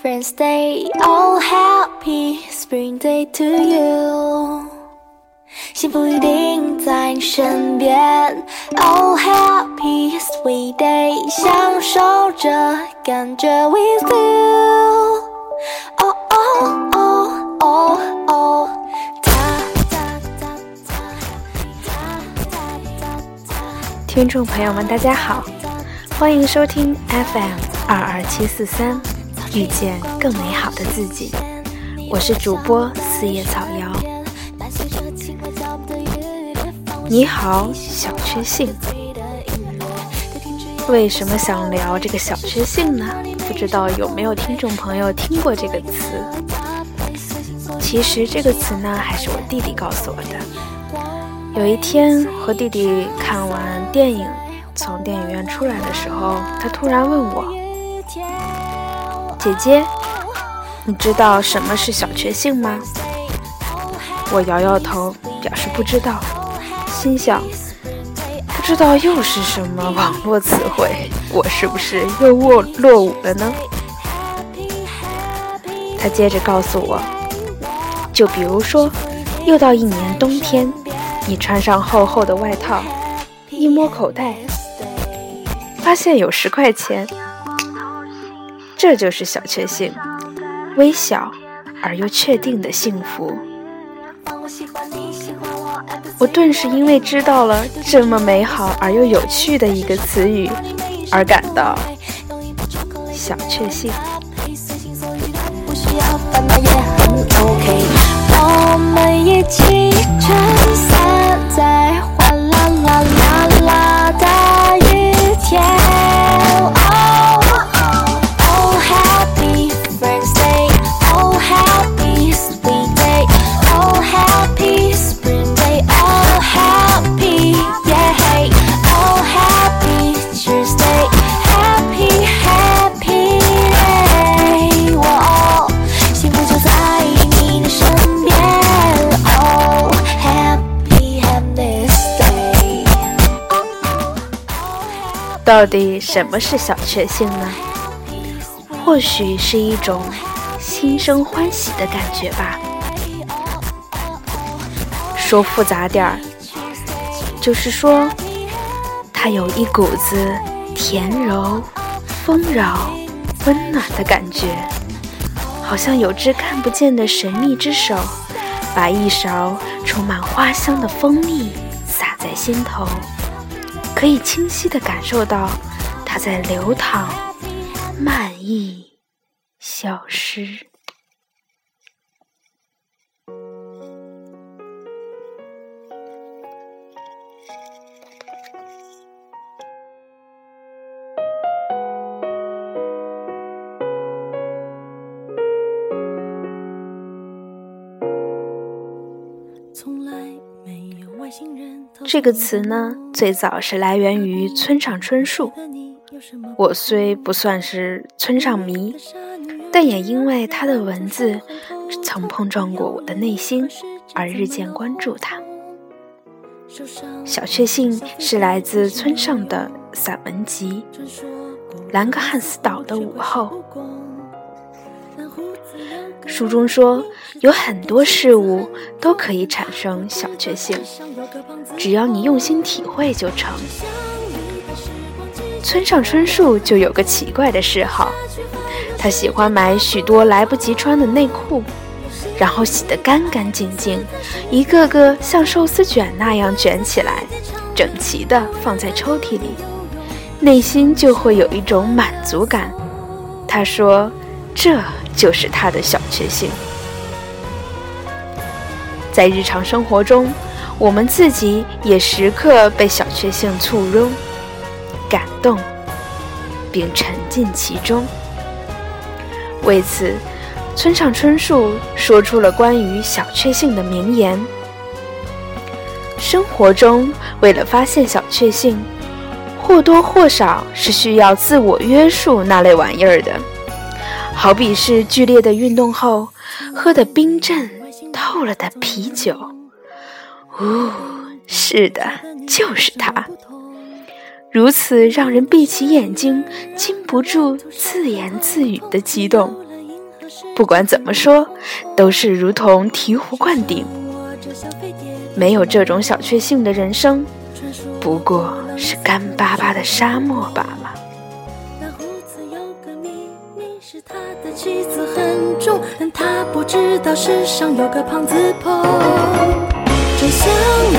Friends Day, all happy Spring Day to you。幸福一定在你身边，All happy sweet day，享受着感觉 with you。哦哦哦哦哦。听众朋友们，大家好，欢迎收听 FM 二二七四三。遇见更美好的自己。我是主播四叶草瑶。你好，小确幸。为什么想聊这个小确幸呢？不知道有没有听众朋友听过这个词？其实这个词呢，还是我弟弟告诉我的。有一天和弟弟看完电影，从电影院出来的时候，他突然问我：“姐姐，你知道什么是小确幸吗？”我摇摇头，表示不知道，心想：不知道又是什么网络词汇，我是不是又落落伍了呢？他接着告诉我，就比如说，又到一年冬天，你穿上厚厚的外套，一摸口袋，发现有十块钱，这就是小确幸，微小而又确定的幸福。我顿时因为知道了这么美好而又有趣的一个词语，而感到小确幸。我们一起到底什么是小确幸呢？或许是一种心生欢喜的感觉吧。说复杂点儿，就是说，它有一股子甜柔、丰饶、温暖的感觉，好像有只看不见的神秘之手，把一勺充满花香的蜂蜜洒在心头，可以清晰地感受到它在流淌、漫溢、消失。这个词呢，最早是来源于村上春树。我虽不算是村上迷，但也因为他的文字曾碰撞过我的内心，而日渐关注他。小确幸是来自村上的散文集《兰格汉斯岛的午后》。书中说，有很多事物都可以产生小确幸，只要你用心体会就成。村上春树就有个奇怪的嗜好，他喜欢买许多来不及穿的内裤，然后洗得干干净净，一个个像寿司卷那样卷起来，整齐地放在抽屉里，内心就会有一种满足感。他说，这就是他的小确幸。在日常生活中，我们自己也时刻被小确幸簇拥。感动，并沉浸其中。为此，村上春树说出了关于小确幸的名言：生活中，为了发现小确幸，或多或少是需要自我约束那类玩意儿的。好比是剧烈的运动后喝的冰镇透了的啤酒。哦，是的，就是它。如此让人闭起眼睛，禁不住自言自语的激动。不管怎么说，都是如同醍醐灌顶。没有这种小确幸的人生，不过是干巴巴的沙漠罢了。他不知道世上有个胖子婆。就像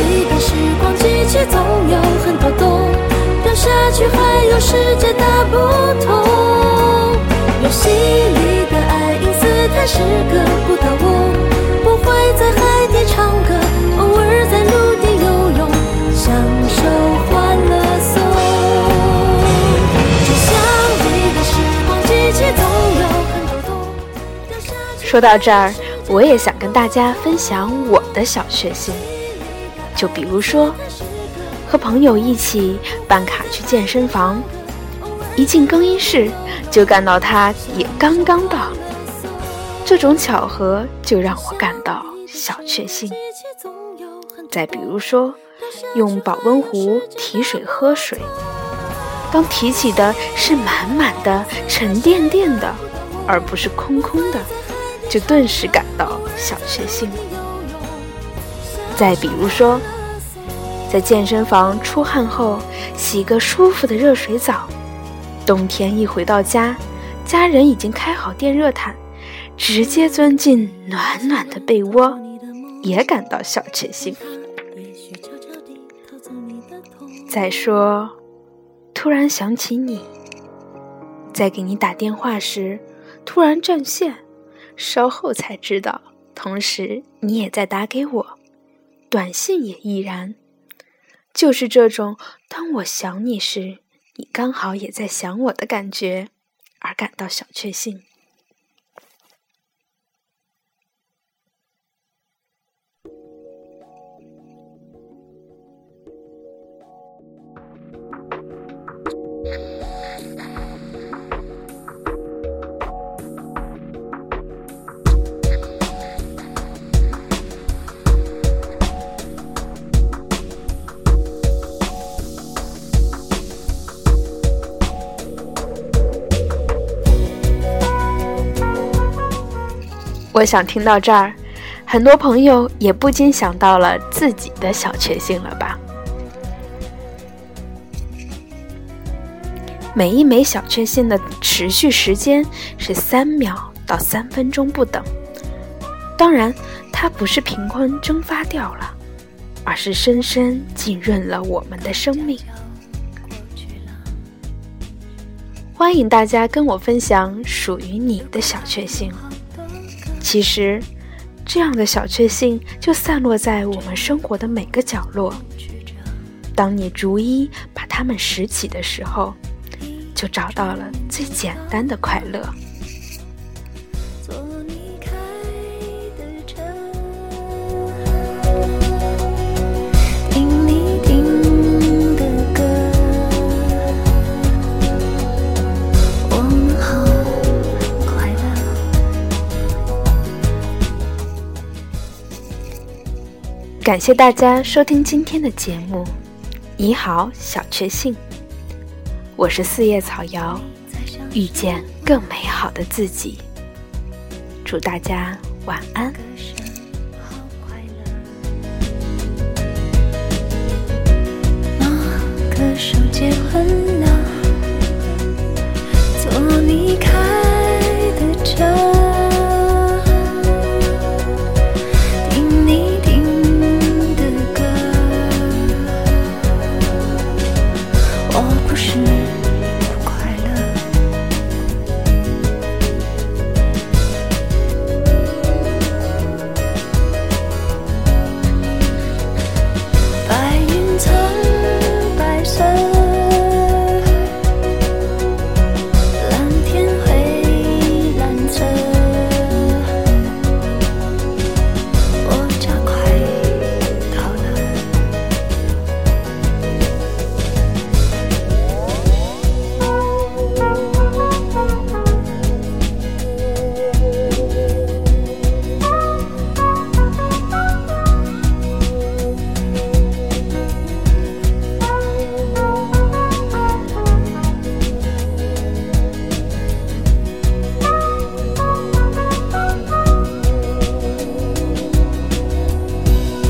一个时光机器，总有很多洞，掉下去还有世界大不同。游戏里的爱因斯坦是个说到这儿，我也想跟大家分享我的小确幸。就比如说，和朋友一起办卡去健身房，一进更衣室就看到他也刚刚到，这种巧合就让我感到小确幸。再比如说，用保温壶提水喝水，当提起的是满满的、沉甸甸的，而不是空空的，就顿时感到小确幸。再比如说，在健身房出汗后洗个舒服的热水澡，冬天一回到家，家人已经开好电热毯，直接钻进暖暖的被窝，也感到小确幸。再说，突然想起你，在给你打电话时突然占线，稍后才知道，同时你也在打给我。短信也依然，就是这种当我想你时，你刚好也在想我的感觉，而感到小确幸。我想听到这儿，很多朋友也不禁想到了自己的小确幸了吧？每一枚小确幸的持续时间是三秒到三分钟不等。当然，它不是凭空蒸发掉了，而是深深浸润了我们的生命。欢迎大家跟我分享属于你的小确幸。其实，这样的小确幸就散落在我们生活的每个角落。当你逐一把它们拾起的时候，就找到了最简单的快乐。感谢大家收听今天的节目。你好，小确幸，我是四叶草瑶，遇见更美好的自己。祝大家晚安。手结婚